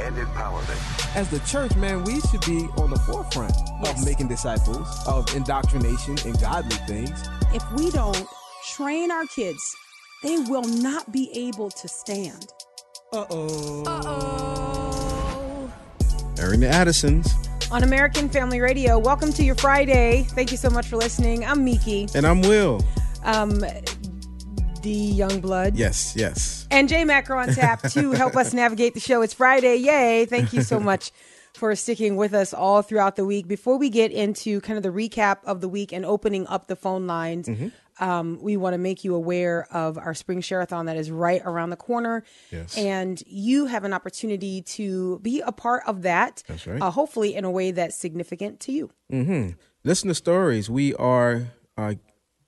and empowerment. As the church, man, we should be on the forefront Yes. of making disciples, of indoctrination and godly things. If we don't train our kids, they will not be able to stand. Uh-oh. Uh oh. Airing the Addisons. On American Family Radio, welcome to your Friday. Thank you so much for listening. I'm Miki, And I'm Will. um, D Youngblood. Yes, yes. and Jay Macker on tap to help us navigate the show. It's Friday. Yay. Thank you so much for sticking with us all throughout the week. Before we get into kind of the recap of the week and opening up the phone lines, um, we want to make you aware of our spring share-a-thon that is right around the corner. Yes. And you have an opportunity to be a part of that. That's right. Uh, hopefully in a way that's significant to you. Mm-hmm. Listener stories. We are uh,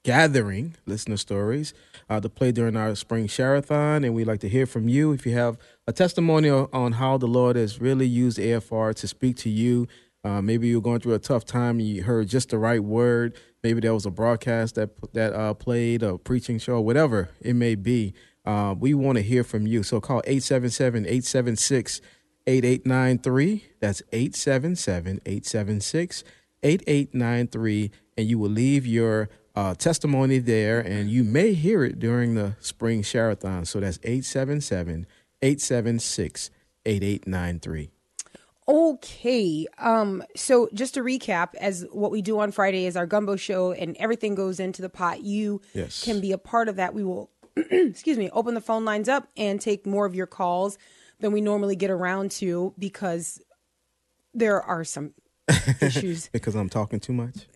gathering listener stories uh, to play during our spring share-a-thon, and we'd like to hear from you. If you have a testimonial on how the Lord has really used AFR to speak to you, uh, maybe you're going through a tough time and you heard just the right word. Maybe there was a broadcast that that uh, played, a preaching show, whatever it may be. Uh, we want to hear from you. So call 877 876 8893. That's 877 876 8893. And you will leave your uh, testimony there, and you may hear it during the spring share-a-thon. So that's 877 876 8893. Okay. Um, so just to recap, as what we do on Friday is our gumbo show and everything goes into the pot. You Yes. can be a part of that. We will excuse me, open the phone lines up and take more of your calls than we normally get around to because there are some issues. Because I'm talking too much?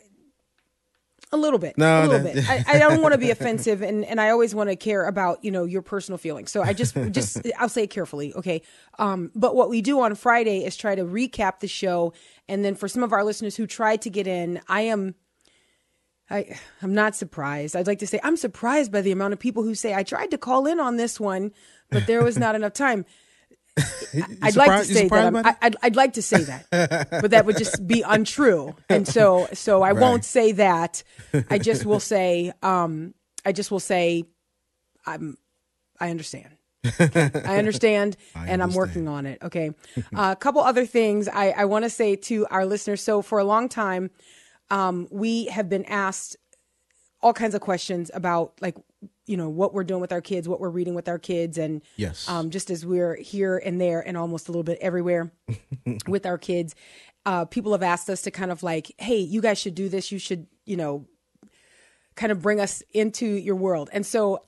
A little bit. No, a little that- bit. I, I don't want to be offensive and, and I always want to care about, you know, your personal feelings. So I just just I'll say it carefully, okay? Um, but what we do on Friday is try to recap the show and then for some of our listeners who tried to get in, I am I I'm not surprised. I'd like to say I'm surprised by the amount of people who say I tried to call in on this one, but there was not enough time. I'd like to say that. I, that? I'd, like to say that, but that would just be untrue. And so, so I won't say that. I just will say, um, I just will say, I'm, I understand. Okay? I understand, and I'm working on it. Okay. Uh, a couple other things I, I want to say to our listeners. So for a long time, um, we have been asked all kinds of questions about like you know what we're doing with our kids what we're reading with our kids and Yes. um, just as we're here and there and almost a little bit everywhere with our kids uh, people have asked us to kind of like hey you guys should do this. You should you know kind of bring us into your world. And so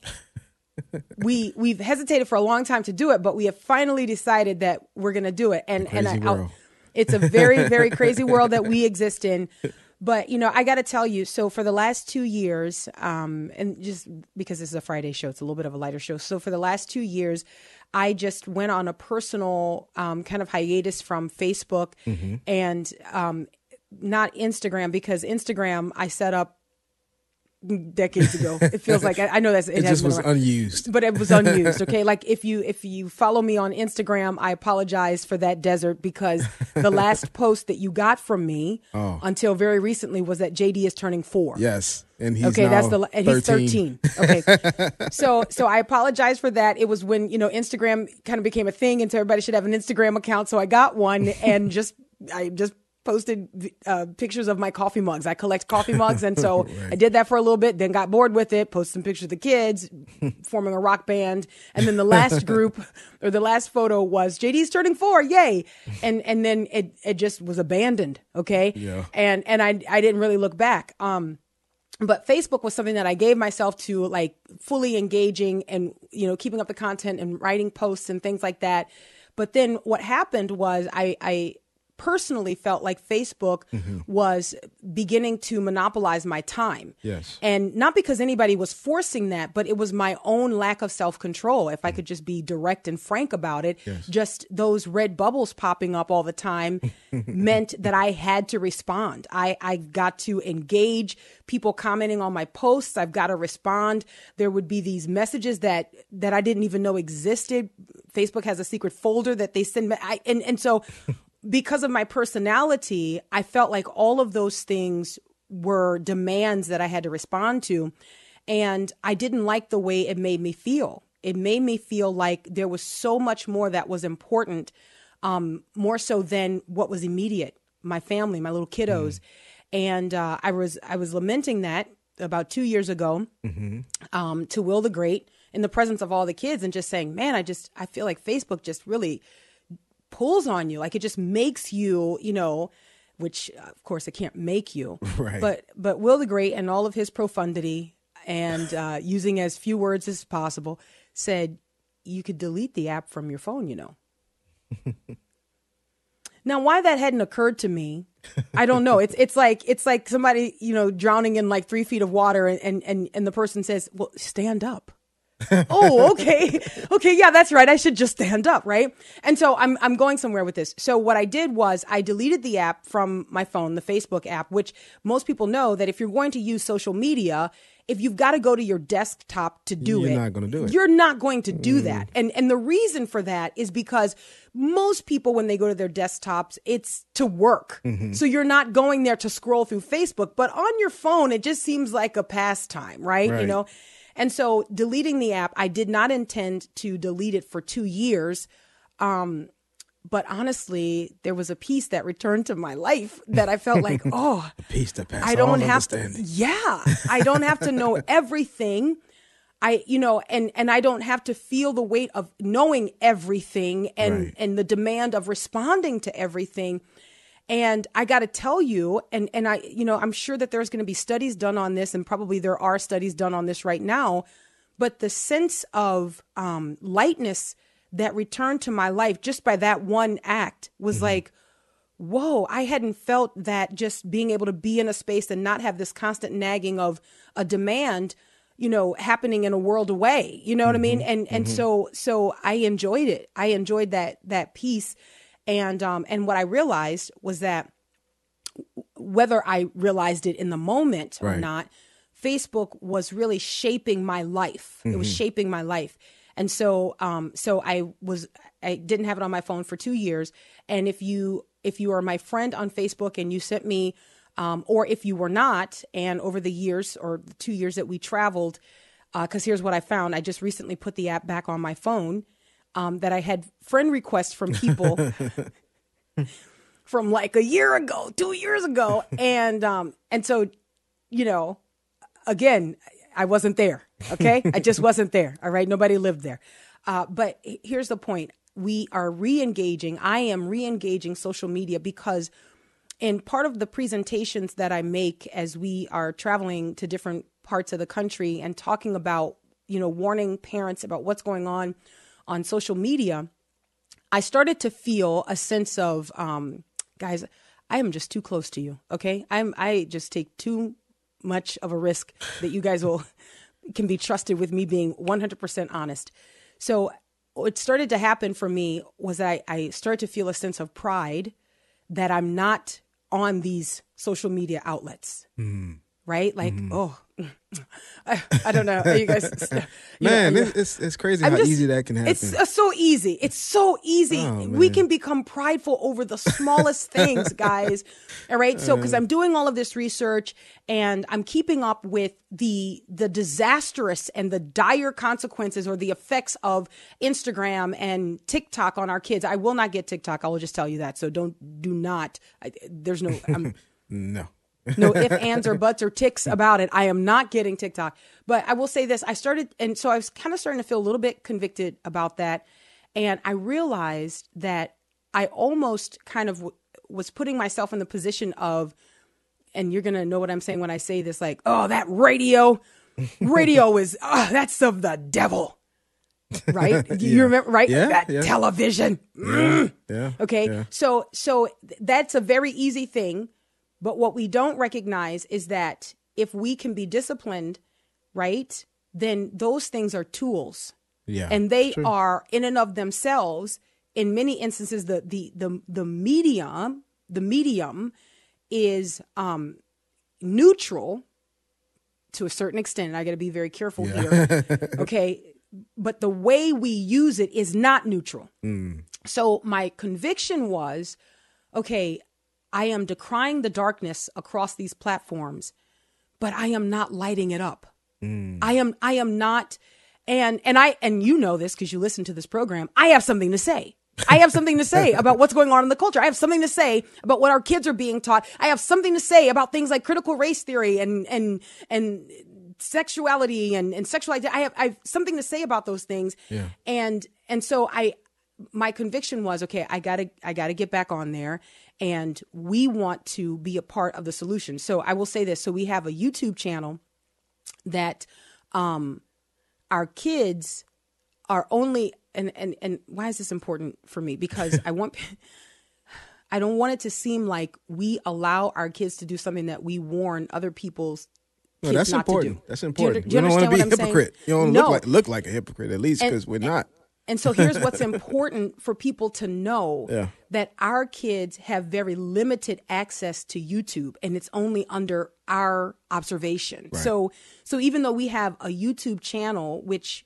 we we've hesitated for a long time to do it but we have finally decided that we're going to do it. And and I, it's a very very crazy world that we exist in but you know i got to tell you so for the last two years um and just because this is a friday show it's a little bit of a lighter show. So for the last two years i just went on a personal um, kind of hiatus from facebook and um not instagram because instagram i set up decades ago. It feels like i, I know that's it, It has just was unused. but it was unused okay? Like if you if you follow me on instagram i apologize for that desert because the last post that you got from me oh. until very recently was that jd is turning four. Yes. And he's okay that's the and he's 13 okay? So so i apologize for that. It was when you know instagram kind of became a thing and so everybody should have an instagram account so i got one and just i just posted uh, pictures of my coffee mugs i collect coffee mugs and so i did that for a little bit then got bored with it posted some pictures of the kids forming a rock band and then the last group or the last photo was jd's turning four yay and and then it it just was abandoned okay Yeah. and and i i didn't really look back um but Facebook was something that I gave myself to like fully engaging and you know keeping up the content and writing posts and things like that. But then what happened was I I personally felt like Facebook mm-hmm. was beginning to monopolize my time. Yes. And not because anybody was forcing that, but it was my own lack of self control. If I mm. could just be direct and frank about it, just those red bubbles popping up all the time meant that I had to respond. I, I got to engage people commenting on my posts. I've got to respond. There would be these messages that, that I didn't even know existed. Facebook has a secret folder that they send me. I, and, and so because of my personality, I felt like all of those things were demands that I had to respond to. And I didn't like the way it made me feel. It made me feel like there was so much more that was important, um, more so than what was immediate my family, my little kiddos. And uh, I was I was lamenting that about two years ago um, to Will the Great in the presence of all the kids and just saying, man, I just I feel like Facebook just really pulls on you like it just makes you you know which of course it can't make you. Right. but but will the great and all of his profundity and uh, using as few words as possible said you could delete the app from your phone you know. Now why that hadn't occurred to me i don't know. It's it's like it's like somebody you know drowning in like three feet of water and and and, and the person says well stand up oh, okay. Okay, yeah, that's right. I should just stand up, right? And so I'm I'm going somewhere with this. So what I did was I deleted the app from my phone, the Facebook app, which most people know that if you're going to use social media, if you've got to go to your desktop to do You're it, not gonna do it. You're not going to do that. Mm. And and the reason for that is because most people when they go to their desktops, it's to work. Mm-hmm. So you're not going there to scroll through Facebook, but on your phone it just seems like a pastime, right? You know. And so deleting the app, I did not intend to delete it for two years. Um, but honestly, there was a piece that returned to my life that I felt like, oh, Peace to pass I don't have to. Yeah, I don't have to know everything. I, you know, and and I don't have to feel the weight of knowing everything and Right. and the demand of responding to everything. And I got to tell you, and and I, you know, I'm sure that there's going to be studies done on this, and probably there are studies done on this right now. But the sense of um, lightness that returned to my life just by that one act was mm-hmm. like, whoa, I hadn't felt that just being able to be in a space and not have this constant nagging of a demand, you know, happening in a world away. You know what I mean? Mm-hmm. And and mm-hmm. so so I enjoyed it. I enjoyed that that piece. And um and what I realized was that whether I realized it in the moment or not, Facebook was really shaping my life. It was shaping my life. And so um so I was I didn't have it on my phone for 2 years. And if you if you are my friend on Facebook and you sent me um or if you were not and over the years or the 2 years that we traveled uh cuz here's what I found. I just recently put the app back on my phone um that I had friend requests from people from like a year ago, two years ago, and um, and so, you know, again, I wasn't there. Okay, I just wasn't there. All right, nobody lived there. Uh, but here's the point: we are re-engaging. I am re-engaging social media because in part of the presentations that I make as we are traveling to different parts of the country and talking about, you know, warning parents about what's going on on social media, I started to feel a sense of, um, guys, I am just too close to you. Okay, I'm I just take too much of a risk that you guys will can be trusted with me being 100% honest. So what started to happen for me was that I, I started to feel a sense of pride that I'm not on these social media outlets. Right? Like, oh, I, I don't know. Are you guys, you know, Man, you- it's, it's crazy I'm how just- easy that can happen. It's uh, so easy. It's so easy. Oh, we can become prideful over the smallest things, guys. All right. So, Uh. because I'm doing all of this research and I'm keeping up with the the disastrous and the dire consequences or the effects of Instagram and TikTok on our kids. I will not get TikTok. I will just tell you that. So don't do not. I, there's no. I'm, no. No if, ands, or buts or ticks about it. I am not getting TikTok. But I will say this I started, and so I was kind of starting to feel a little bit convicted about that. And I realized that I almost kind of w- was putting myself in the position of, and you're going to know what I'm saying when I say this like, oh, that radio, radio is, oh, that's of the devil. right? Do you remember, right? Yeah, that yeah. television. Mm. Yeah. Okay. Yeah. So so that's a very easy thing, but what we don't recognize is that if we can be disciplined, right? Then those things are tools. Yeah. And they True. are in and of themselves in many instances the the the the medium, the medium is um neutral to a certain extent. And I got to be very careful here. okay. But the way we use it is not neutral. So my conviction was okay, I am decrying the darkness across these platforms, but I am not lighting it up. Mm. I am I am not and and I and you know this because you listen to this program. I have something to say. I have something to say about what's going on in the culture. I have something to say about what our kids are being taught. I have something to say about things like critical race theory and and and sexuality and, and sexual identity. I have I have something to say about those things. Yeah. And and so I my conviction was okay, I gotta I gotta get back on there and we want to be a part of the solution. So I will say this. So we have a YouTube channel that um our kids are only and and and why is this important for me because i want i don't want it to seem like we allow our kids to do something that we warn other people's No, kids that's not important. to do That's Do you important. do you we don't want to be a understand saying? hypocrite. You don't No. look like look like a hypocrite at least because we're not. And so here's what's important for people to know Yeah. that our kids have very limited access to YouTube and it's only under our observation. So so even though we have a YouTube channel which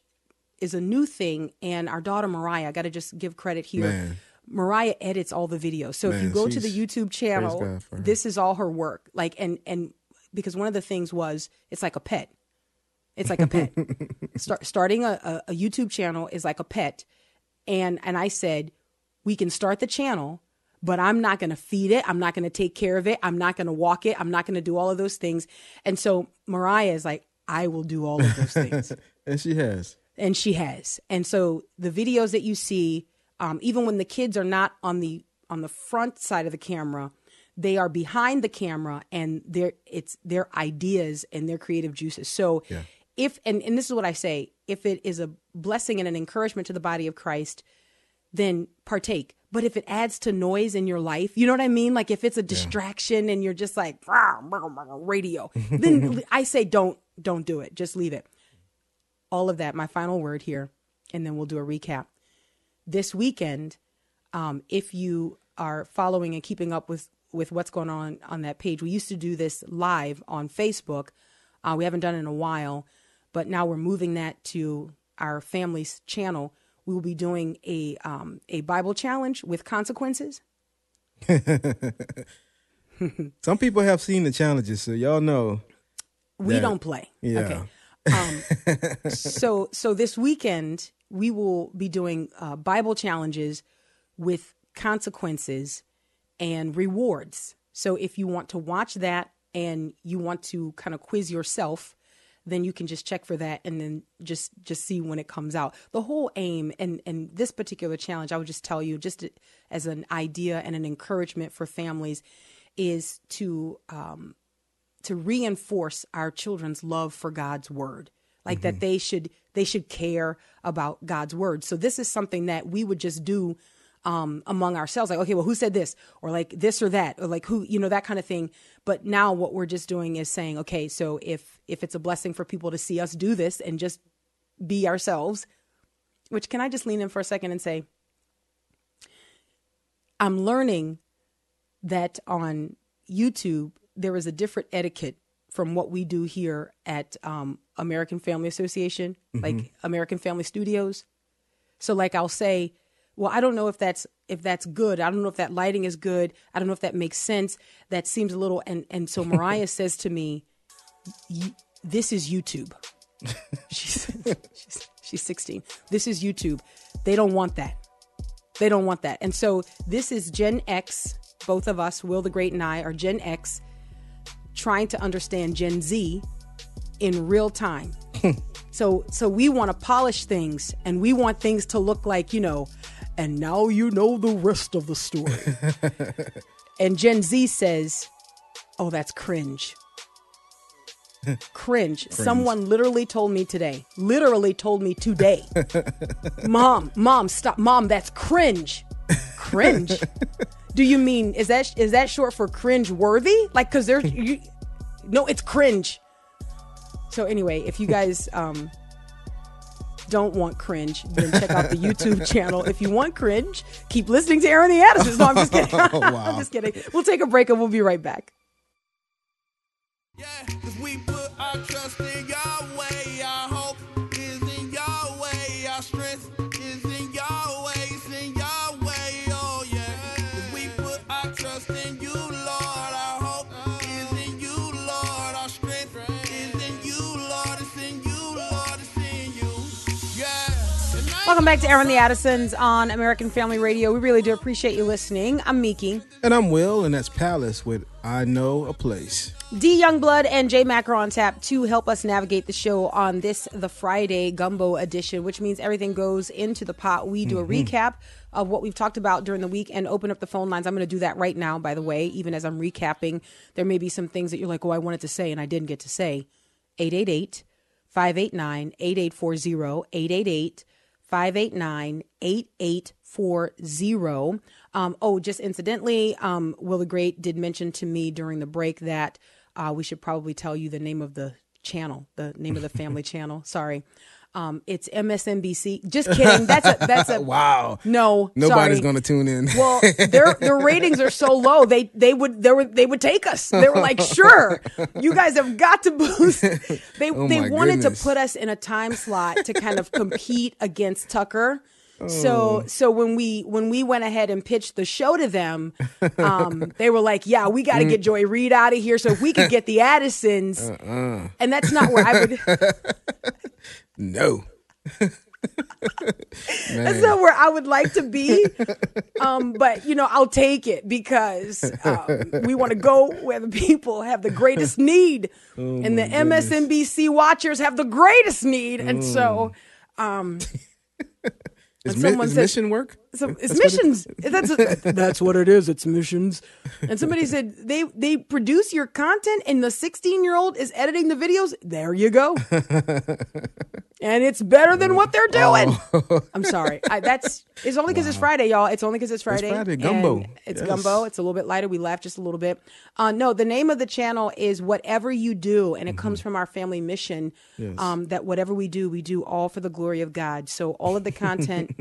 is a new thing and our daughter Mariah, I got to just give credit here. Man. Mariah edits all the videos. So if you go to the YouTube channel, God for her. this is all her work. Like and and because one of the things was it's like a pet. It's like a pet. Start, starting a, a, YouTube channel is like a pet. And and I said, we can start the channel, but I'm not going to feed it. I'm not going to take care of it. I'm not going to walk it. I'm not going to do all of those things. And so Mariah is like, I will do all of those things And she has. and she has and so the videos that you see um, even when the kids are not on the on the front side of the camera they are behind the camera and their it's their ideas and their creative juices so if and, and this is what i say if it is a blessing and an encouragement to the body of christ then partake. But if it adds to noise in your life you know what i mean? Like if it's a distraction and you're just like "Rah, rah, rah, radio then i say don't don't do it. Just leave it. All of that, my final word here, and then we'll do a recap. This weekend, um, if you are following and keeping up with, with what's going on on that page, we used to do this live on Facebook. Uh, we haven't done it in a while, but now we're moving that to our family's channel. We will be doing a um, a Bible challenge with consequences. Some people have seen the challenges, so y'all know. We That- don't play. yeah. Okay. Um, so so this weekend we will be doing uh, Bible challenges with consequences and rewards. So if you want to watch that and you want to kind of quiz yourself, then you can just check for that and then just just see when it comes out. The whole aim and and this particular challenge, I would just tell you just as an idea and an encouragement for families, is to um, to reinforce our children's love for God's word. Like that they should they should care about God's word. So this is something that we would just do um, among ourselves like okay well who said this? Or like this or that or like who you know that kind of thing. But now what we're just doing is saying okay so if if it's a blessing for people to see us do this and just be ourselves which can I just lean in for a second and say I'm learning that on YouTube there is a different etiquette from what we do here at um, American Family Association, like American Family Studios. So, like I'll say, well, I don't know if that's if that's good. I don't know if that lighting is good. I don't know if that makes sense. That seems a little. And and so Mariah says to me, "This is YouTube." she's, she's she's 16. This is YouTube. They don't want that. They don't want that. And so this is Gen X. Both of us, Will the Great and I, are Gen X, trying to understand Gen Z in real time. so so we want to polish things and we want things to look like, you know, and now you know the rest of the story. and Gen Z says, "Oh, that's cringe." cringe. Someone literally told me today. Literally told me today. mom, mom, stop. Mom, that's cringe. Cringe. Do you mean is that is that short for cringe worthy? Like cuz there's you No, it's cringe. So anyway, if you guys um don't want cringe, then check out the YouTube channel. If you want cringe, keep listening to Airing the Addisons. No, I'm just kidding. I'm just kidding. We'll take a break and we'll be right back. Yeah, Welcome back to Airing the Addisons on American Family Radio. We really do appreciate you listening. I'm Miki. And I'm Will, and that's Palace with I Know a Place. D Youngblood and J Mac are on tap to help us navigate the show on this, the Friday Gumbo edition, which means everything goes into the pot. We do a mm-hmm. recap of what we've talked about during the week and open up the phone lines. I'm going to do that right now, by the way, even as I'm recapping. There may be some things that you're like, oh, I wanted to say and I didn't get to say. 888 589 8840 888 589 8840. Um, oh, just incidentally, um, Will the Great did mention to me during the break that uh, we should probably tell you the name of the channel, the name of the family channel. Sorry. Um, it's MSNBC. Just kidding. That's a that's a Wow. No, Nobody's going to tune in. Well, their their ratings are so low. They they would they were they would take us. They were like, sure, you guys have got to boost. They Oh they wanted goodness. to put us in a time slot to kind of compete against Tucker. Oh. So so when we when we went ahead and pitched the show to them, um, they were like, yeah, we got to get Joy Reid out of here. So if we could get the Addisons, Uh-uh. and that's not where I would. No. That's not where I would like to be. Um, but you know, I'll take it because um, we want to go where the people have the greatest need, and the MSNBC watchers have the greatest need, and so. Um, Is, mi- is said- mission work? So it's That's what missions. That's that's what it is. It's missions. And somebody said they they produce your content, and the sixteen year old is editing the videos. There you go. and it's better than what they're doing. Oh. I'm sorry. I, that's it's only because it's Friday, y'all. It's only because it's Friday. Friday, gumbo. It's Yes. gumbo. It's a little bit lighter. We laughed just a little bit. Uh, no, the name of the channel is Whatever You Do, and it comes Mm-hmm. from our family mission. Um, that whatever we do, we do all for the glory of God. So all of the content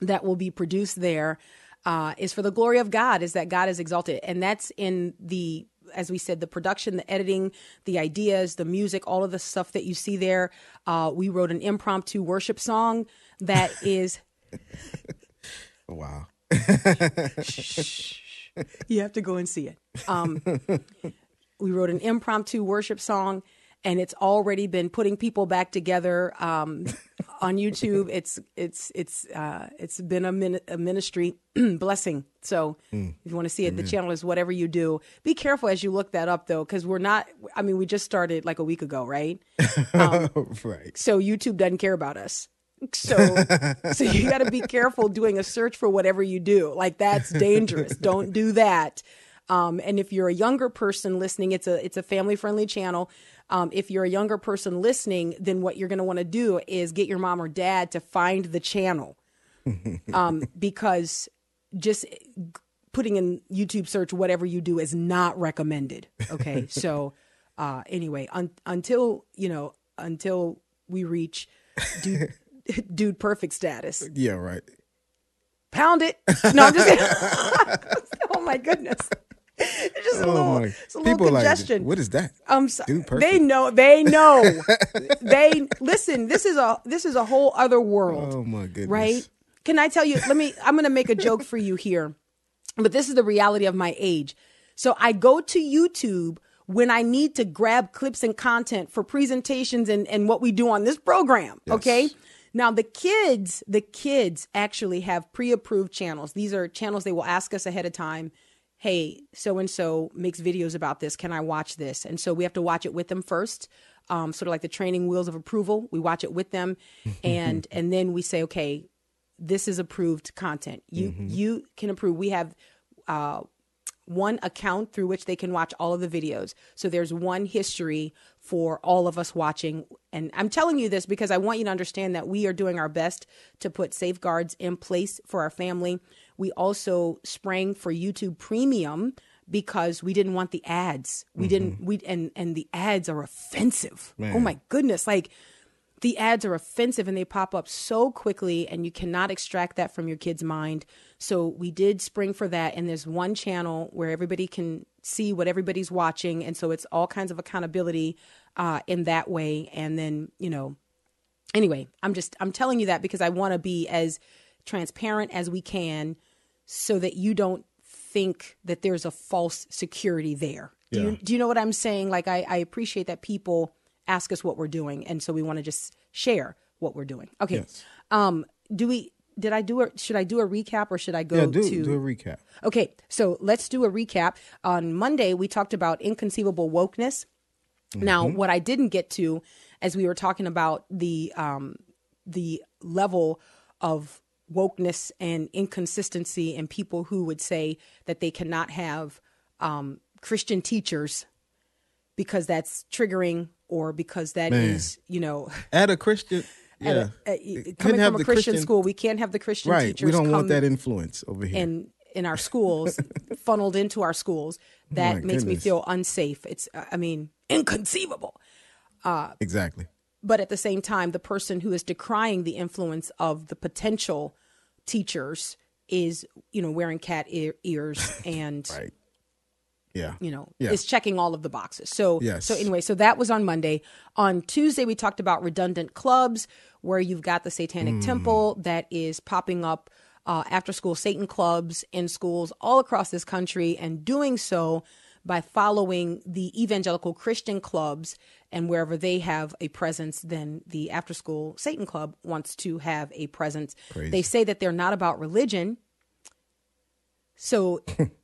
that will be produced there uh, is for the glory of God, is that God is exalted. And that's in the, as we said, the production, the editing, the ideas, the music, all of the stuff that you see there. Uh, we wrote an impromptu worship song that is, Wow. you have to go and see it. Um, we wrote an impromptu worship song. And it's already been putting people back together um, on YouTube. It's it's it's uh, it's been a, min- a ministry blessing. So if you want to see it, the channel is whatever you do. Be careful as you look that up though, because we're not. I mean, we just started like a week ago, right? right. So YouTube doesn't care about us. So so you got to be careful doing a search for whatever you do. Like that's dangerous. Don't do that. Um, and if you're a younger person listening, it's a it's a family friendly channel. Um, if you're a younger person listening, then what you're going to want to do is get your mom or dad to find the channel, um, because just putting in YouTube search whatever you do is not recommended. Okay, so uh, anyway, un- until you know, until we reach dude, dude perfect status, Yeah, right. pound it. No, I'm just. oh my goodness. It's just a Oh little, my. it's a little People congestion. like, what is that? Um, I'm so, Dude perfect. they know. They know. they listen. This is a this is a whole other world. Oh my goodness. Right? Can I tell you? Let me. I'm going to make a joke for you here, but this is the reality of my age. So I go to YouTube when I need to grab clips and content for presentations and and what we do on this program. Okay. Now the kids, the kids actually have pre-approved channels. These are channels they will ask us ahead of time. Hey, so and so makes videos about this. Can I watch this? And so we have to watch it with them first, um, sort of like the training wheels of approval. We watch it with them, and and then we say, okay, this is approved content. You you can approve. We have uh, one account through which they can watch all of the videos. So there's one history for all of us watching. And I'm telling you this because I want you to understand that we are doing our best to put safeguards in place for our family. We also sprang for YouTube Premium because we didn't want the ads. We didn't we and and the ads are offensive. Oh my goodness, like the ads are offensive and they pop up so quickly and you cannot extract that from your kid's mind. So we did spring for that and there's one channel where everybody can see what everybody's watching and so it's all kinds of accountability uh, in that way. And then you know anyway i'm just i'm telling you that because i want to be as transparent as we can so that you don't think that there's a false security there do, Yeah. you, do you know what i'm saying like I, I appreciate that people ask us what we're doing and so we want to just share what we're doing okay Yes. um do we did i do a should i do a recap or should i go Yeah, do to do a recap. Okay, so let's do a recap. On Monday, we talked about inconceivable wokeness. Now, Mm-hmm. what I didn't get to, as we were talking about the um, the level of wokeness and inconsistency, and people who would say that they cannot have um, Christian teachers because that's triggering, or because that is, Man. you know, At a Christian, yeah, a- a- coming from a the Christian, school, we can't have the Christian right? teachers We don't want that influence over here. in in our schools funneled into our schools that makes me feel unsafe it's uh, i mean inconceivable exactly. But at the same time the person who is decrying the influence of the potential teachers is you know wearing cat ear, ears and Right. Yeah. you know Yeah. is checking all of the boxes so Yes. so anyway so that was on monday on tuesday we talked about redundant clubs where you've got the satanic Mm. temple that is popping up uh, after school satan clubs in schools all across this country and doing so by following the evangelical christian clubs and wherever they have a presence then the after school satan club wants to have a presence Crazy. they say that they're not about religion so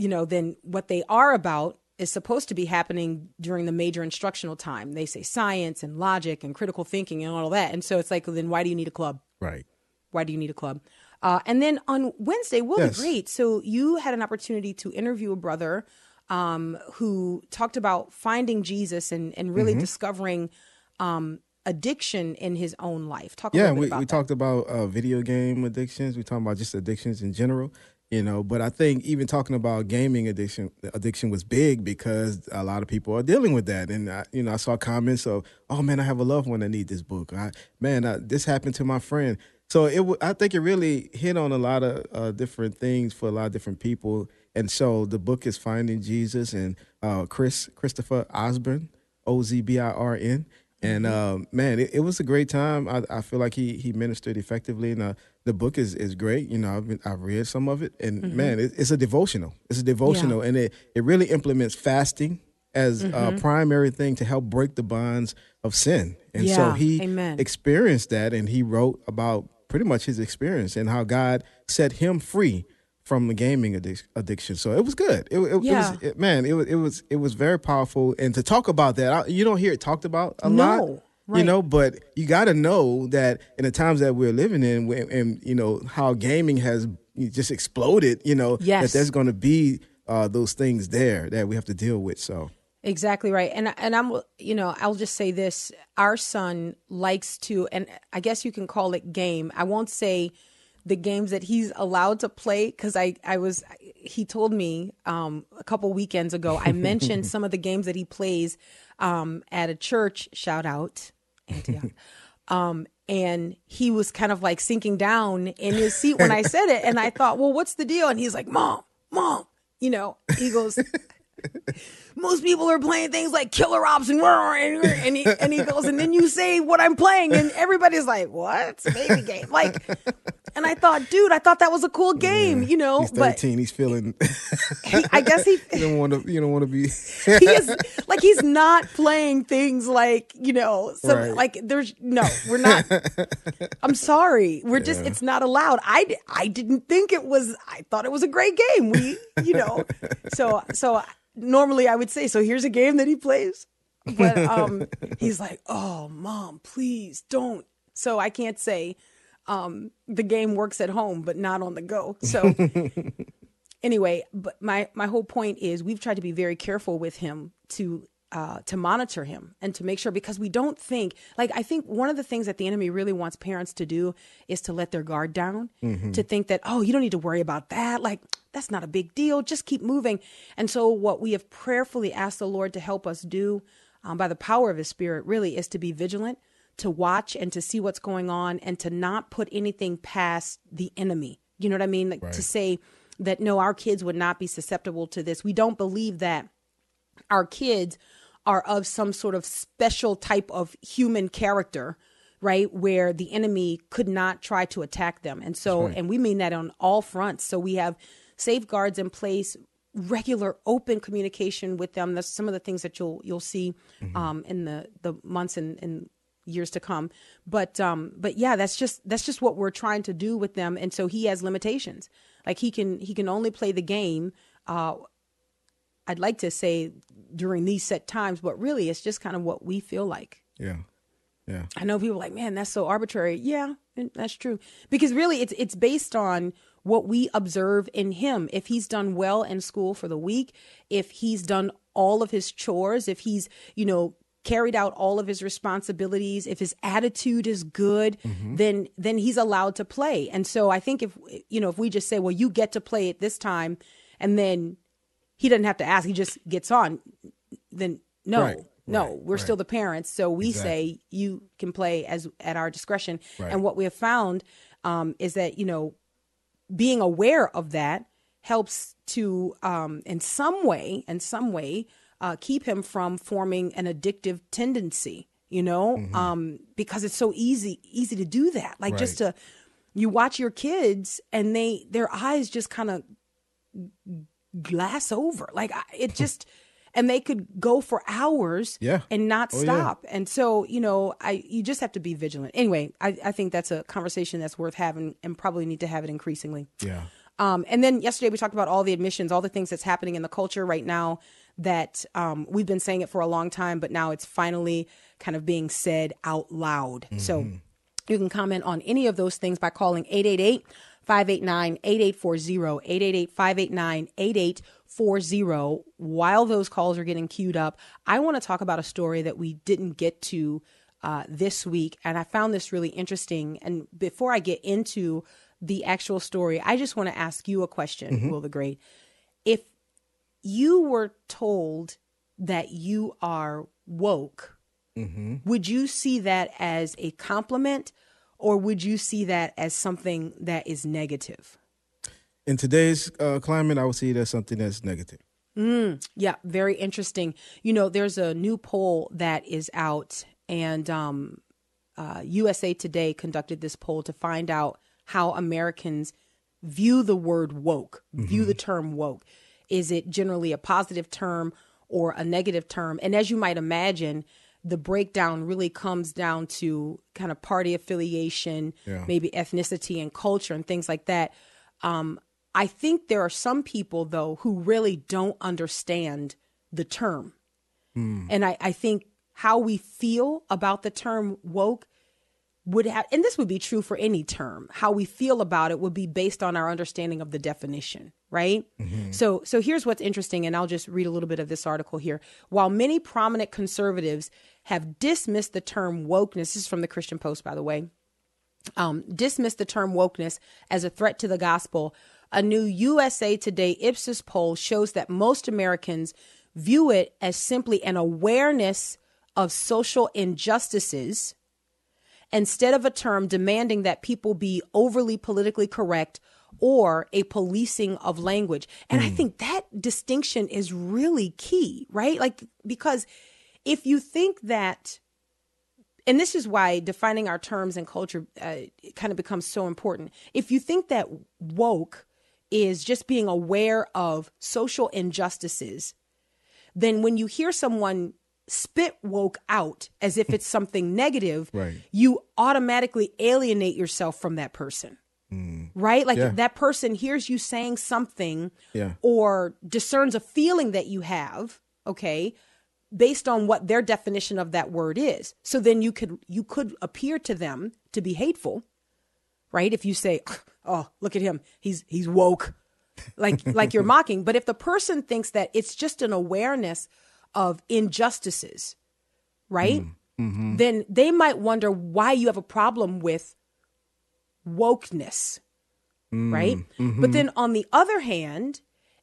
you know, then what they are about is supposed to be happening during the major instructional time. They say science and logic and critical thinking and all that. And so it's like, then why do you need a club? Right. Why do you need a club? Uh, and then on Wednesday, Will Yes. the Great. So you had an opportunity to interview a brother um, who talked about finding Jesus and, and really Mm-hmm. discovering um, addiction in his own life. Talk Yeah, we, we that. talked about uh, video game addictions. We talked about just addictions in general, you know. But I think even talking about gaming addiction, addiction was big because a lot of people are dealing with that. And I, you know, I saw comments of, "Oh man, I have a loved one that need this book." I, man, uh, this happened to my friend. So it, w- I think it really hit on a lot of uh, different things for a lot of different people. And so the book is Finding Jesus and uh, Chris Christopher Ozbirn, O Z B I R N. And um, man, it, it was a great time. I, I feel like he he ministered effectively, and uh, the book is, is great. You know, I've been, I've read some of it, and man, it, it's a devotional. It's a devotional, and it it really implements fasting as a primary thing to help break the bonds of sin. And so he amen. experienced that, and he wrote about pretty much his experience and how God set him free from the gaming addic- addiction. So it was good. It, it, Yeah. it was it, man. It was it was it was very powerful, and to talk about that, I, you don't hear it talked about a No, lot. right. You know, but you got to know that in the times that we're living in, and you know how gaming has just exploded. You know Yes. that there's going to be uh, those things there that we have to deal with. So Exactly right. And and I'm you know, I'll just say this. Our son likes to and I guess you can call it game. I won't say the games that he's allowed to play cuz I I was he told me um a couple weekends ago I mentioned some of the games that he plays um at a church shout out Antioch. Um and he was kind of like sinking down in his seat when I said it and I thought, "Well, what's the deal?" And he's like, "Mom, mom." You know, he goes most people are playing things like killer ops and and and he, and he goes and then you say what I'm playing and everybody's like what a baby game like and I thought dude I thought that was a cool game you know he's but 13. he's feeling. he, I guess he you don't want to. You don't want to be. he is like he's not playing things like you know some Right. like there's no we're not i'm sorry we're just it's not allowed i i didn't think it was i thought it was a great game we you know so so normally i would say so here's a game that he plays. But um he's like oh mom please don't. So i can't say um the game works at home but not on the go. So anyway, but my my whole point is we've tried to be very careful with him to uh, to monitor him and to make sure because we don't think like I think one of the things that the enemy really wants parents to do is to let their guard down, to think that oh you don't need to worry about that, like that's not a big deal, just keep moving. And so what we have prayerfully asked the Lord to help us do um, by the power of His Spirit really is to be vigilant, to watch and to see what's going on, and to not put anything past the enemy. You know what I mean? Like to say that no, our kids would not be susceptible to this. We don't believe that our kids are of some sort of special type of human character right where the enemy could not try to attack them. And so and we mean that on all fronts. So we have safeguards in place regular open communication with them. That's some of the things that you'll you'll see um, in the the months and, and years to come. But um but yeah that's just that's just what we're trying to do with them. And so he has limitations. Like he can he can only play the game uh I'd like to say during these set times, but really it's just kind of what we feel like. Yeah. Yeah. I know people like, man, that's so arbitrary. Yeah, that's true. Because really it's it's based on what we observe in him. If he's done well in school for the week, if he's done all of his chores, if he's, you know, carried out all of his responsibilities, if his attitude is good, mm-hmm. then then he's allowed to play. And so I think if you know, if we just say, well, you get to play at this time and then he doesn't have to ask, he just gets on, then no. Right, no, right, we're right. still the parents, so we Exactly. say you can play as at our discretion. And what we have found um, is that you know being aware of that helps to um, in some way in some way uh, keep him from forming an addictive tendency you know um, because it's so easy easy to do that like just to you watch your kids and they their eyes just kind of glass over like it just and they could go for hours Yeah. and not Oh, yeah. stop and so you know i you just have to be vigilant anyway I, I think that's a conversation that's worth having and probably need to have it increasingly Yeah. um, and then yesterday we talked about all the admissions, all the things that's happening in the culture right now that um, we've been saying it for a long time, but now it's finally kind of being said out loud. So you can comment on any of those things by calling 888 589 8840, 888 589 8840. While those calls are getting queued up, I want to talk about a story that we didn't get to uh, this week, and I found this really interesting. And before I get into the actual story, I just want to ask you a question, Will the Great. If you were told that you are woke, would you see that as a compliment or would you see that as something that is negative? In today's uh, climate, I would see it as something that's negative. Yeah, very interesting. You know, there's a new poll that is out, and um, uh, USA Today conducted this poll to find out how Americans view the word woke, view the term woke. Is it generally a positive term or a negative term? And as you might imagine, the breakdown really comes down to kind of party affiliation, Yeah. maybe ethnicity and culture and things like that. Um, I think there are some people, though, who really don't understand the term. And I, I think how we feel about the term woke would have, and this would be true for any term, how we feel about it would be based on our understanding of the definition, right? So, so here's what's interesting, and I'll just read a little bit of this article here. While many prominent conservatives have dismissed the term wokeness, this is from the Christian Post, by the way, um, dismissed the term wokeness as a threat to the gospel. A new USA Today Ipsos poll shows that most Americans view it as simply an awareness of social injustices instead of a term demanding that people be overly politically correct or a policing of language. And I think that distinction is really key, right? Like, because if you think that and this is why defining our terms and culture uh, kind of becomes so important. If you think that woke is just being aware of social injustices, then when you hear someone spit woke out as if it's something negative, Right. you automatically alienate yourself from that person. Right? Like Yeah. that person hears you saying something Yeah. or discerns a feeling that you have, okay, based on what their definition of that word is. So then you could you could appear to them to be hateful, right? If you say, "Oh, look at him. He's he's woke." like like you're mocking. But if the person thinks that it's just an awareness of injustices, right? Mm, mm-hmm. Then they might wonder why you have a problem with wokeness, mm, right? Mm-hmm. But then on the other hand,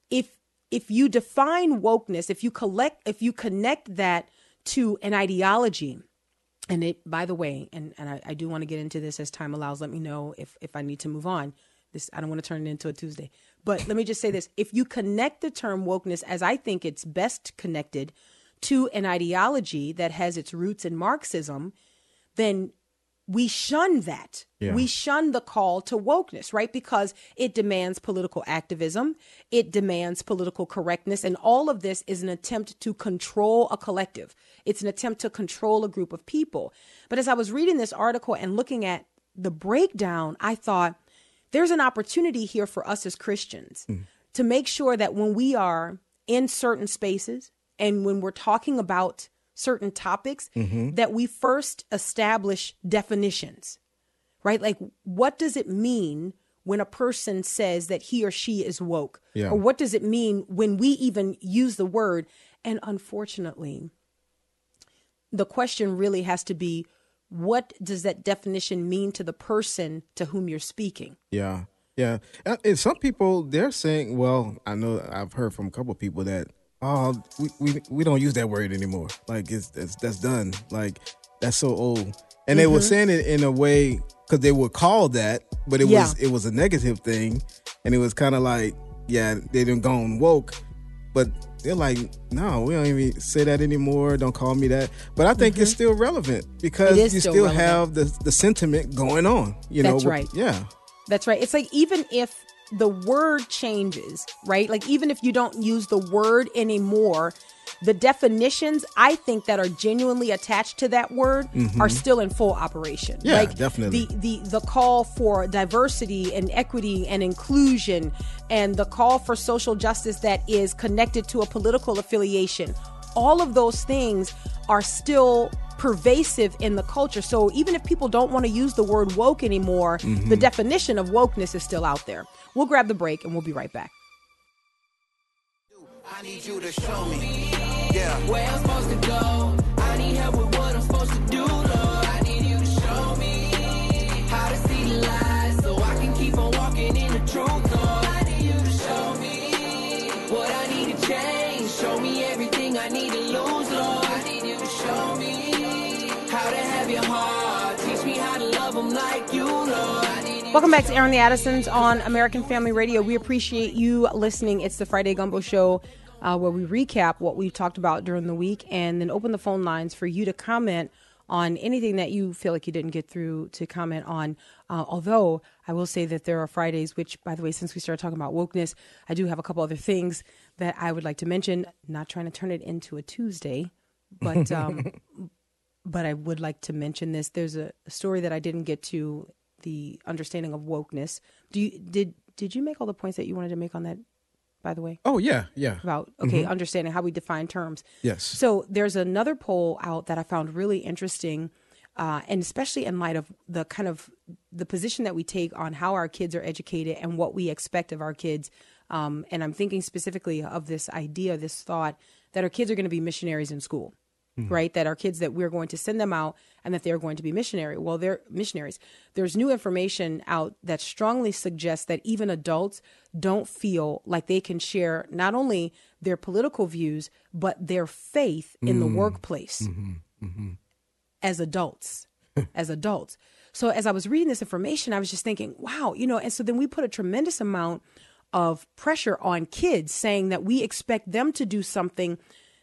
if if you define wokeness, if you collect if you connect that to an ideology, and it by the way, and, and I, I do want to get into this as time allows, let me know if if I need to move on. This I don't want to turn it into a Tuesday. But let me just say this. If you connect the term wokeness as I think it's best connected to an ideology that has its roots in Marxism, then we shun that. Yeah. We shun the call to wokeness, right? Because it demands political activism, it demands political correctness, and all of this is an attempt to control a collective. It's an attempt to control a group of people. But as I was reading this article and looking at the breakdown, I thought there's an opportunity here for us as Christians mm. to make sure that when we are in certain spaces and when we're talking about certain topics, mm-hmm. that we first establish definitions, right? Like, what does it mean when a person says that he or she is woke? Yeah. Or what does it mean when we even use the word? And unfortunately, the question really has to be what does that definition mean to the person to whom you're speaking? Yeah, yeah. And, and some people they're saying, well, I know I've heard from a couple of people that oh, we, we we don't use that word anymore. Like it's, it's that's done. Like that's so old. And they were Mm-hmm. saying it in a way because they were called that, but it Yeah. was it was a negative thing, and it was kind of like yeah, they didn't gone woke, but. They're like, no, we don't even say that anymore. Don't call me that. But I think it's still relevant because Mm-hmm. You still still, have the the sentiment going on. You know, That's with- right. Yeah, That's right. It's like even if the word changes, right? Like even if you don't use the word anymore, the definitions I think that are genuinely attached to that word are still in full operation. Mm-hmm. Yeah, like definitely. The the the call for diversity and equity and inclusion and the call for social justice that is connected to a political affiliation. All of those things are still pervasive in the culture. So even if people don't want to use the word woke anymore, Mm-hmm. the definition of wokeness is still out there. We'll grab the break and we'll be right back. I need you to show me. Yeah. Where I'm supposed to go. I need help with what I'm supposed to do, Lord. Welcome back to Airing the Addisons on American Family Radio. We appreciate you listening. It's the Friday Gumbo Show uh, where we recap what we've talked about during the week and then open the phone lines for you to comment on anything that you feel like you didn't get through to comment on. Uh, although I will say that there are Fridays, which, by the way, since we started talking about wokeness, I do have a couple other things that I would like to mention. Not trying to turn it into a Tuesday, but um, but I would like to mention this. There's a, a story that I didn't get to the understanding of wokeness. Do you did did you make all the points that you wanted to make on that? By the way, Oh yeah, yeah. about okay, understanding how we define terms. Yes. So there's another poll out that I found really interesting, uh, and especially in light of the kind of the position that we take on how our kids are educated and what we expect of our kids. Um, and I'm thinking specifically of this idea, this thought that our kids are going to be missionaries in school, Mm-hmm. right? That our kids that we're going to send them out and that they're going to be missionary. Well, they're missionaries. There's new information out that strongly suggests that even adults don't feel like they can share not only their political views but their faith in the mm. workplace mm-hmm. Mm-hmm. as adults as adults so as i was reading this information i was just thinking wow you know and so then we put a tremendous amount of pressure on kids saying that we expect them to do something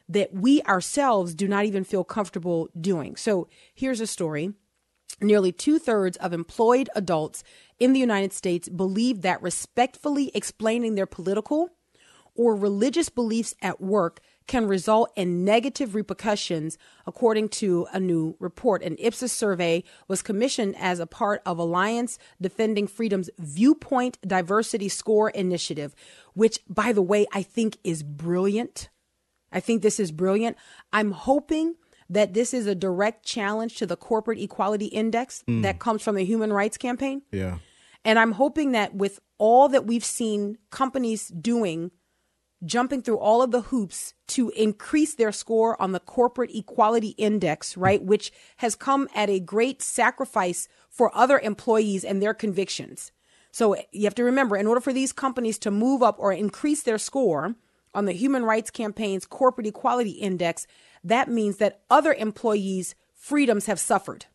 that we ourselves do not even feel comfortable doing so here's a story Nearly two thirds of employed adults in the United States believe that respectfully explaining their political or religious beliefs at work can result in negative repercussions, according to a new report. An Ipsos survey was commissioned as a part of Alliance Defending Freedom's Viewpoint Diversity Score Initiative, which, by the way, I think is brilliant. I think this is brilliant. I'm hoping that this is a direct challenge to the corporate equality index mm. that comes from the Human Rights Campaign. Yeah. And I'm hoping that with all that we've seen companies doing, jumping through all of the hoops to increase their score on the corporate equality index, right? Mm. Which has come at a great sacrifice for other employees and their convictions. So you have to remember, in order for these companies to move up or increase their score on the Human Rights Campaign's Corporate Equality Index, that means that other employees' freedoms have suffered.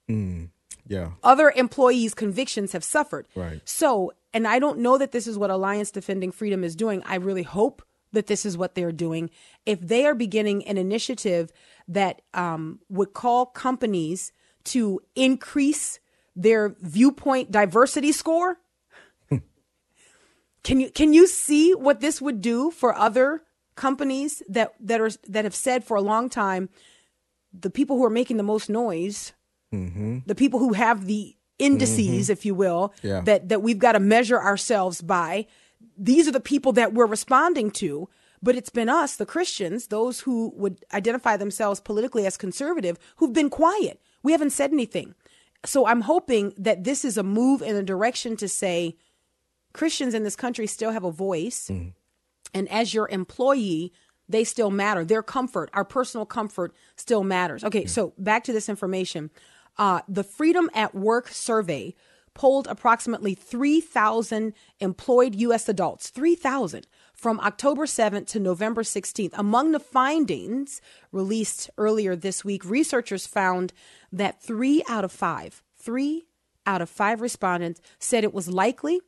Yeah. Other employees' convictions have suffered. Right. So, and I don't know that this is what Alliance Defending Freedom is doing. I really hope that this is what they're doing. If they are beginning an initiative that um, would call companies to increase their viewpoint diversity score, can you can you see what this would do for other companies that that are that have said for a long time the people who are making the most noise, mm-hmm. the people who have the indices, mm-hmm. if you will, Yeah. that that we've got to measure ourselves by. These are the people that we're responding to. But it's been us, the Christians, those who would identify themselves politically as conservative, who've been quiet. We haven't said anything. So I'm hoping that this is a move in a direction to say Christians in this country still have a voice. Mm-hmm. And as your employee, they still matter. Their comfort, our personal comfort, still matters. Okay, so back to this information. Uh, the Freedom at Work survey polled approximately 3,000 employed U.S. adults, 3,000 from October 7th to November 16th. Among the findings released earlier this week, researchers found that three out of five, three out of five respondents said it was likely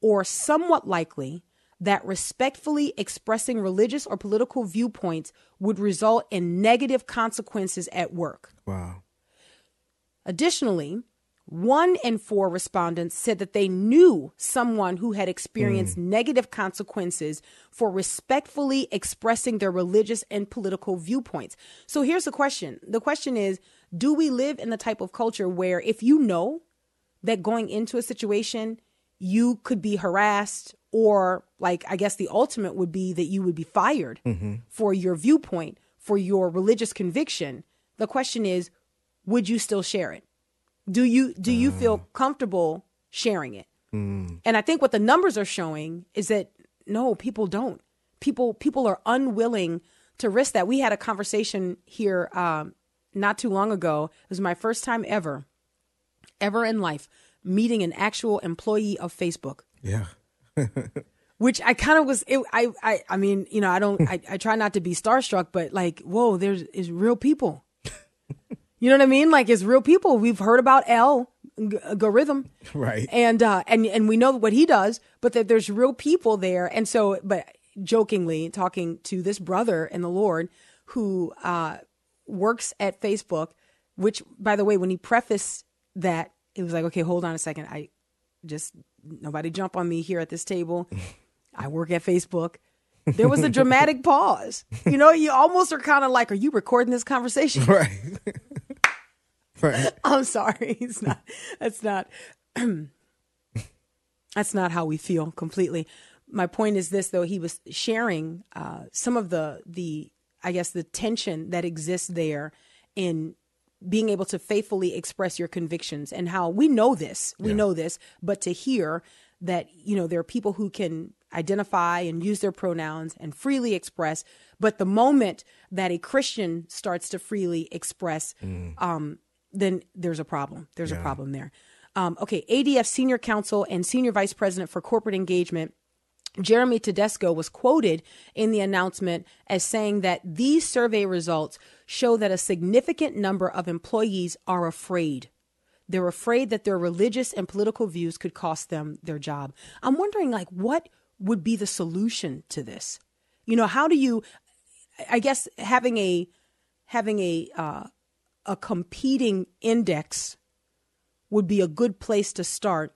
or somewhat likely that respectfully expressing religious or political viewpoints would result in negative consequences at work. Wow. Additionally, one in four respondents said that they knew someone who had experienced hmm. negative consequences for respectfully expressing their religious and political viewpoints. So here's the question the question is Do we live in the type of culture where if you know that going into a situation, you could be harassed, or like, I guess the ultimate would be that you would be fired mm-hmm. for your viewpoint, for your religious conviction? The question is, would you still share it? Do you do you feel mm. comfortable sharing it? Mm. And I think what the numbers are showing is that no, people don't. People people are unwilling to risk that. We had a conversation here um, not too long ago. It was my first time ever, ever in life, meeting an actual employee of Facebook Yeah. which I kind of was. It, I, I, I mean, you know, I don't. I, I try not to be starstruck, but like, whoa, there's is real people. you know what I mean? Like, it's real people. We've heard about L G- algorithm, Right. and uh, and and we know what he does, but that there's real people there. And so, but jokingly talking to this brother in the Lord who uh, works at Facebook, which, by the way, when he prefaced that, it was like, okay, hold on a second, I just nobody jump on me here at this table. I work at Facebook. There was a dramatic pause. You know, you almost are kind of like, are you recording this conversation? Right. right. I'm sorry. It's not. That's not. that's not how we feel completely. My point is this, though. He was sharing uh, some of the the I guess the tension that exists there in being able to faithfully express your convictions and how we know this, we Yeah. know this, but to hear that you know there are people who can identify and use their pronouns and freely express, but the moment that a Christian starts to freely express, um, then there's a problem. There's a problem there. Um, okay, ADF Senior Counsel and Senior Vice President for Corporate Engagement Jeremy Tedesco was quoted in the announcement as saying that these survey results show that a significant number of employees are afraid. They're afraid that their religious and political views could cost them their job. I'm wondering, like, what would be the solution to this? You know, how do you? I guess having a having a uh, a competing index would be a good place to start.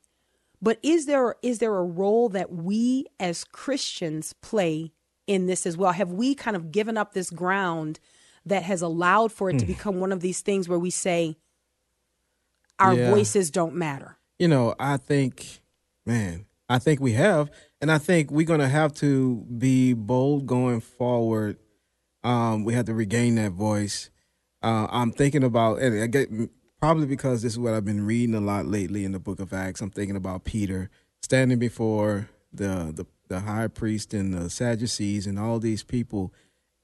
But is there is there a role that we as Christians play in this as well? Have we kind of given up this ground that has allowed for it to become one of these things where we say our Yeah. voices don't matter? You know, I think, man, I think we have, and I think we're gonna have to be bold going forward. Um, we have to regain that voice. Uh, I'm thinking about, and I get probably because this is what I've been reading a lot lately in the Book of Acts. I'm thinking about Peter standing before the the, the high priest and the Sadducees and all these people,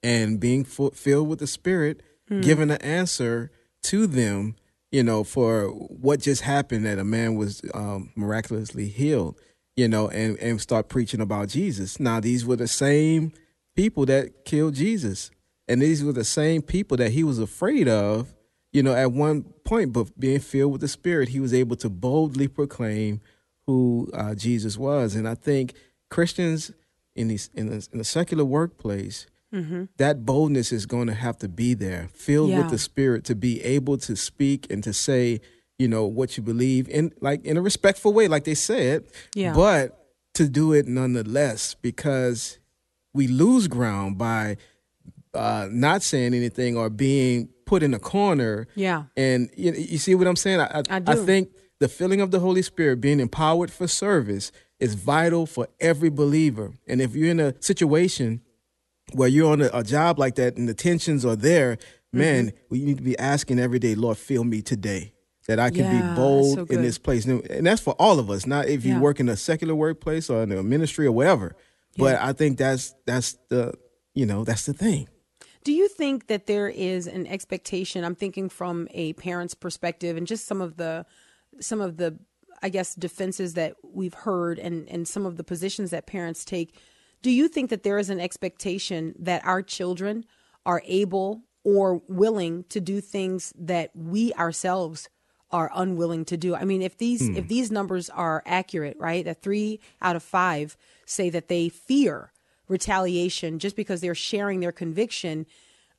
and being fu- filled with the Spirit, giving an answer to them, you know, for what just happened that a man was um, miraculously healed, you know, and and start preaching about Jesus. Now these were the same people that killed Jesus, and these were the same people that he was afraid of you know, at one point, but being filled with the Spirit, he was able to boldly proclaim who uh, Jesus was. And I think Christians in these in the, in the secular workplace, that boldness is going to have to be there, filled Yeah. with the Spirit, to be able to speak and to say, you know, what you believe in, like in a respectful way, like they said, Yeah. but to do it nonetheless, because we lose ground by uh, not saying anything or being put in a corner. Yeah. And you, you see what I'm saying? I, I, I do. think the filling of the Holy Spirit, being empowered for service, is vital for every believer. And if you're in a situation where you're on a, a job like that and the tensions are there, man, Mm-hmm. we need to be asking every day, Lord, fill me today. That I can Yeah, be bold so in this place. And that's for all of us, not if you Yeah. work in a secular workplace or in a ministry or whatever. But I think that's that's the you know, that's the thing. Do you think that there is an expectation? I'm thinking from a parent's perspective, and just some of the, some of the, I guess, defenses that we've heard, and and some of the positions that parents take. Do you think that there is an expectation that our children are able or willing to do things that we ourselves are unwilling to do? I mean, if these hmm. if these numbers are accurate, right? That three out of five say that they fear retaliation just because they're sharing their conviction.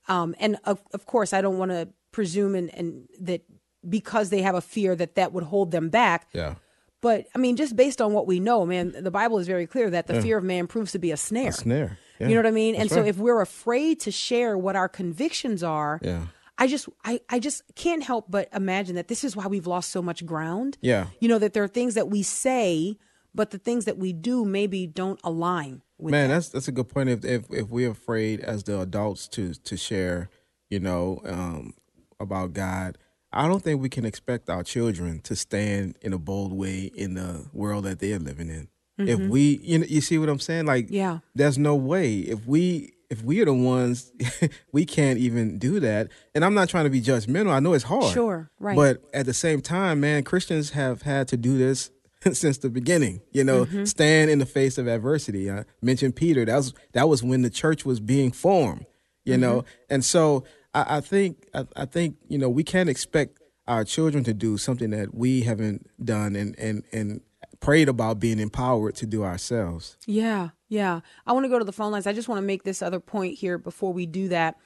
Um, and of, of course, I don't want to presume and, and that because they have a fear that that would hold them back. Yeah. But I mean, just based on what we know, man, the Bible is very clear that the fear of man proves to be a snare. A snare. Yeah. You know what I mean? and so right. if we're afraid to share what our convictions are, Yeah. I just I, I just can't help but imagine that this is why we've lost so much ground. Yeah. You know, that there are things that we say, but the things that we do maybe don't align Man, that. that's that's a good point. If if if we're afraid as the adults to to share, you know, um, about God, I don't think we can expect our children to stand in a bold way in the world that they're living in. If we, you know, you see what I'm saying? Like, Mm-hmm. Yeah. there's no way. If we if we are the ones, we can't even do that. And I'm not trying to be judgmental. I know it's hard. Sure, right. But at the same time, man, Christians have had to do this since the beginning. You know, Mm-hmm. stand in the face of adversity. I mentioned Peter. That was that was when the church was being formed. You know, Mm-hmm. and so I, I think I, I think you know we can't expect our children to do something that we haven't done and and and prayed about being empowered to do ourselves. Yeah, yeah. I want to go to the phone lines. I just want to make this other point here before we do that.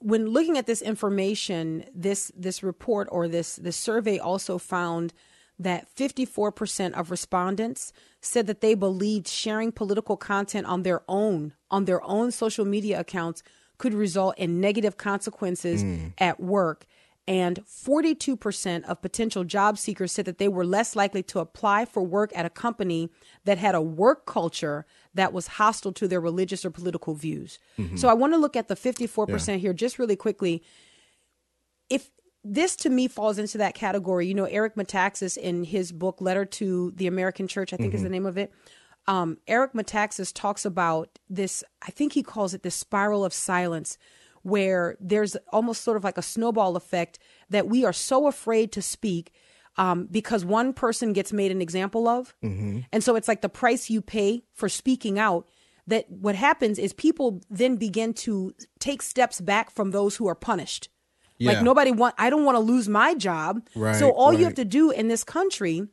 When looking at this information, this this report or this this survey also found that 54% of respondents said that they believed sharing political content on their own on their own social media accounts could result in negative consequences hmm. at work and 42% of potential job seekers said that they were less likely to apply for work at a company that had a work culture that was hostile to their religious or political views. Mm-hmm. So I want to look at the 54% here just really quickly. This to me falls into that category, you know, Eric Metaxas in his book Letter to the American Church, I think is the name of it. Um, Eric Metaxas talks about this, I think he calls it the spiral of silence, where there's almost sort of like a snowball effect that we are so afraid to speak um, because one person gets made an example of. And so it's like the price you pay for speaking out. That what happens is people then begin to take steps back from those who are punished. Like nobody want I don't want to lose my job. Right, so all you have to do in this country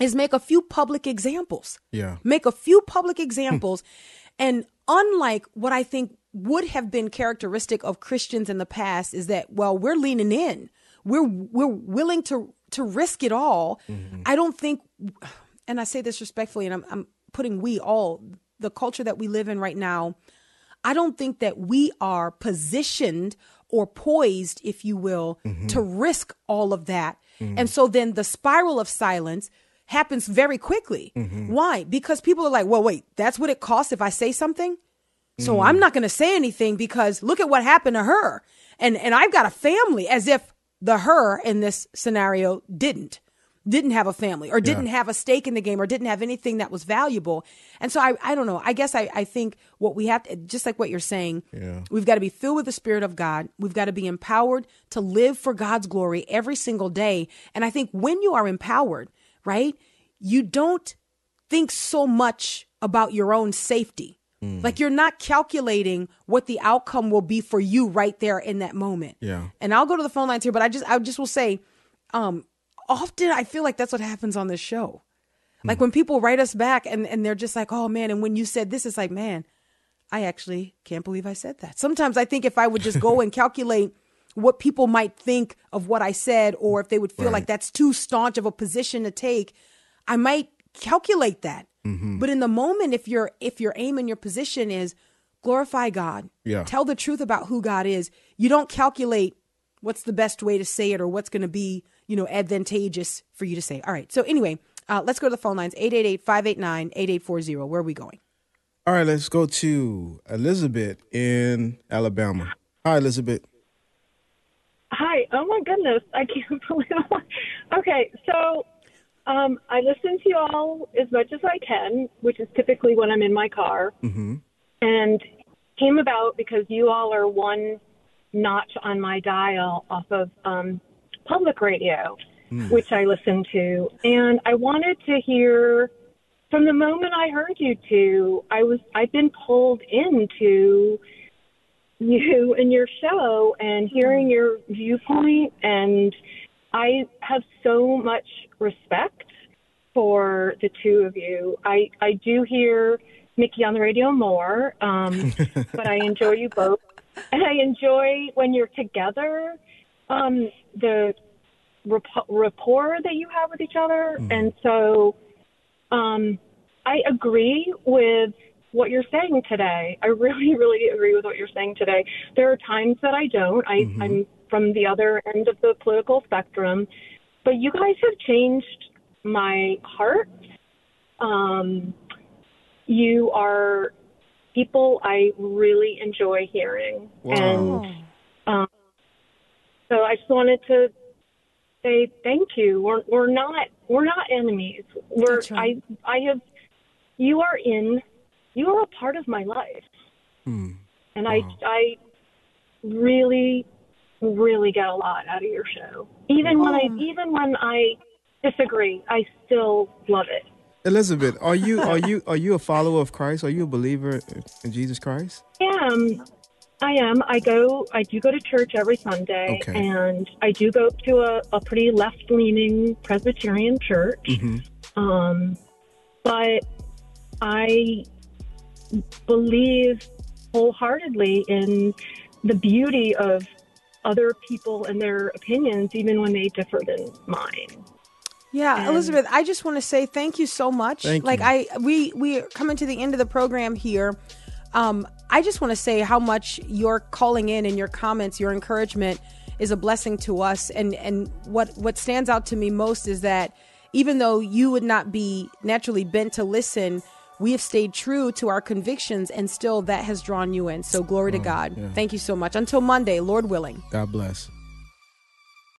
is make a few public examples. Yeah. Make a few public examples. and unlike what I think would have been characteristic of Christians in the past is that, well, we're leaning in. We're we're willing to to risk it all. Mm-hmm. I don't think and I say this respectfully, and I'm, I'm putting we all, the culture that we live in right now, I don't think that we are positioned or poised, if you will, mm-hmm. to risk all of that. Mm-hmm. And so then the spiral of silence happens very quickly. Mm-hmm. Why? Because people are like, well, wait, that's what it costs if I say something? So I'm not going to say anything because look at what happened to her. And and I've got a family as if the her in this scenario didn't. Didn't have a family or didn't have a stake in the game or didn't have anything that was valuable. And so I, I don't know. I guess I, I think what we have to, just like what you're saying, Yeah. we've got to be filled with the Spirit of God. We've got to be empowered to live for God's glory every single day. And I think when you are empowered, right, you don't think so much about your own safety. Like you're not calculating what the outcome will be for you right there in that moment. Yeah. And I'll go to the phone lines here, but I just I just will say, um, often I feel like that's what happens on this show. Like when people write us back and, and they're just like, oh man, and when you said this, it's like, man, I actually can't believe I said that. Sometimes I think if I would just go and calculate what people might think of what I said, or if they would feel Right. like that's too staunch of a position to take, I might calculate that. Mm-hmm. But in the moment, if your if your aim and your position is glorify God, Yeah. tell the truth about who God is, you don't calculate what's the best way to say it or what's going to be you know advantageous for you to say. All right. So anyway, uh, let's go to the phone lines 888-589-8840. Where are we going? All right, let's go to Elizabeth in Alabama. Hi, Elizabeth. Hi. Oh my goodness. I can't believe it. Okay, so um, I listen to you all as much as I can, which is typically when I'm in my car. Mm-hmm. And came about because you all are one notch on my dial off of um, public radio, which I listen to. And I wanted to hear from the moment I heard you two, I was I've been pulled into you and your show and hearing your viewpoint and I have so much respect for the two of you. I, I do hear Mickey on the radio more, um, but I enjoy you both. And I enjoy when you're together, um, the rap- rapport that you have with each other. And so um, I agree with what you're saying today. I really, really agree with what you're saying today. There are times that I don't. I, I'm from the other end of the political spectrum, but you guys have changed my heart. Um, you are people I really enjoy hearing, and um, so I just wanted to say thank you. We're we're not we're not enemies. We're right. I I have you are in you are a part of my life, and I I really really get a lot out of your show. Even when I even when I disagree, I still love it. Elizabeth, are you are you are you a follower of Christ? Are you a believer in Jesus Christ? I am. I am. I go. I do go to church every Sunday, Okay. and I do go to a, a pretty left-leaning Presbyterian church. Mm-hmm. Um, but I believe wholeheartedly in the beauty of other people and their opinions, even when they differ than mine. Yeah, Elizabeth, I just want to say thank you so much. Thank like you. I we we are coming to the end of the program here. Um, I just want to say how much your calling in and your comments, your encouragement is a blessing to us. And and what what stands out to me most is that even though you would not be naturally bent to listen, we have stayed true to our convictions, and still that has drawn you in. So glory to God. Thank you so much. Until Monday, Lord willing. God bless.